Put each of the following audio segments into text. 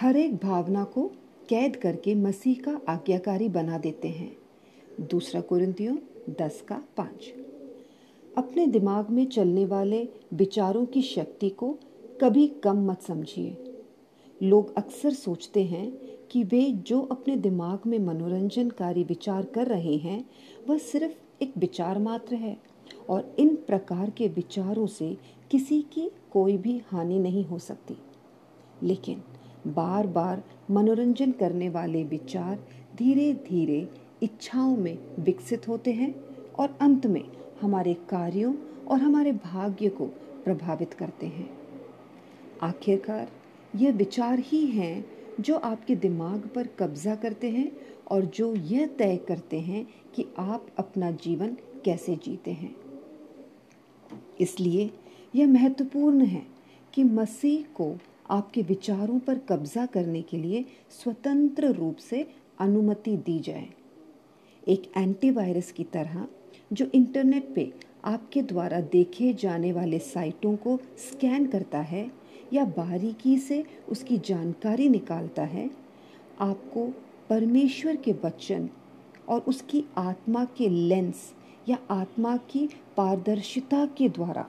हर एक भावना को कैद करके मसीह का आज्ञाकारी बना देते हैं। दूसरा कुरिंतियों दस का पाँच। अपने दिमाग में चलने वाले विचारों की शक्ति को कभी कम मत समझिए। लोग अक्सर सोचते हैं कि वे जो अपने दिमाग में मनोरंजनकारी विचार कर रहे हैं, वह सिर्फ़ एक विचार मात्र है और इन प्रकार के विचारों से किसी की कोई भी हानि नहीं हो सकती। लेकिन बार बार मनोरंजन करने वाले विचार धीरे धीरे इच्छाओं में विकसित होते हैं और अंत में हमारे कार्यों और हमारे भाग्य को प्रभावित करते हैं। आखिरकार, ये विचार ही हैं जो आपके दिमाग पर कब्जा करते हैं और जो यह तय करते हैं कि आप अपना जीवन कैसे जीते हैं। इसलिए यह महत्वपूर्ण है कि मसीह को आपके विचारों पर कब्जा करने के लिए स्वतंत्र रूप से अनुमति दी जाए। एक एंटीवायरस की तरह, जो इंटरनेट पे आपके द्वारा देखे जाने वाले साइटों को स्कैन करता है या बारीकी से उसकी जानकारी निकालता है, आपको परमेश्वर के वचन और उसकी आत्मा के लेंस या आत्मा की पारदर्शिता के द्वारा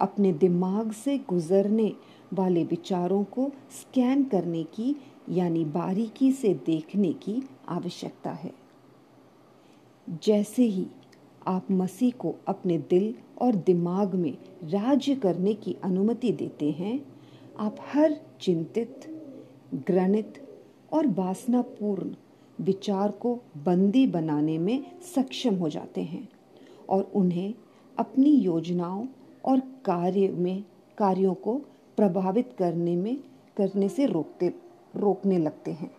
अपने दिमाग से गुजरने वाले विचारों को स्कैन करने की, यानी बारीकी से देखने की आवश्यकता है। जैसे ही आप मसीह को अपने दिल और दिमाग में राज्य करने की अनुमति देते हैं, आप हर चिंतित ग्रणित और वासनापूर्ण विचार को बंदी बनाने में सक्षम हो जाते हैं और उन्हें अपनी योजनाओं और कार्य में, कार्यों को प्रभावित करने में करने से रोकते रोकने लगते हैं।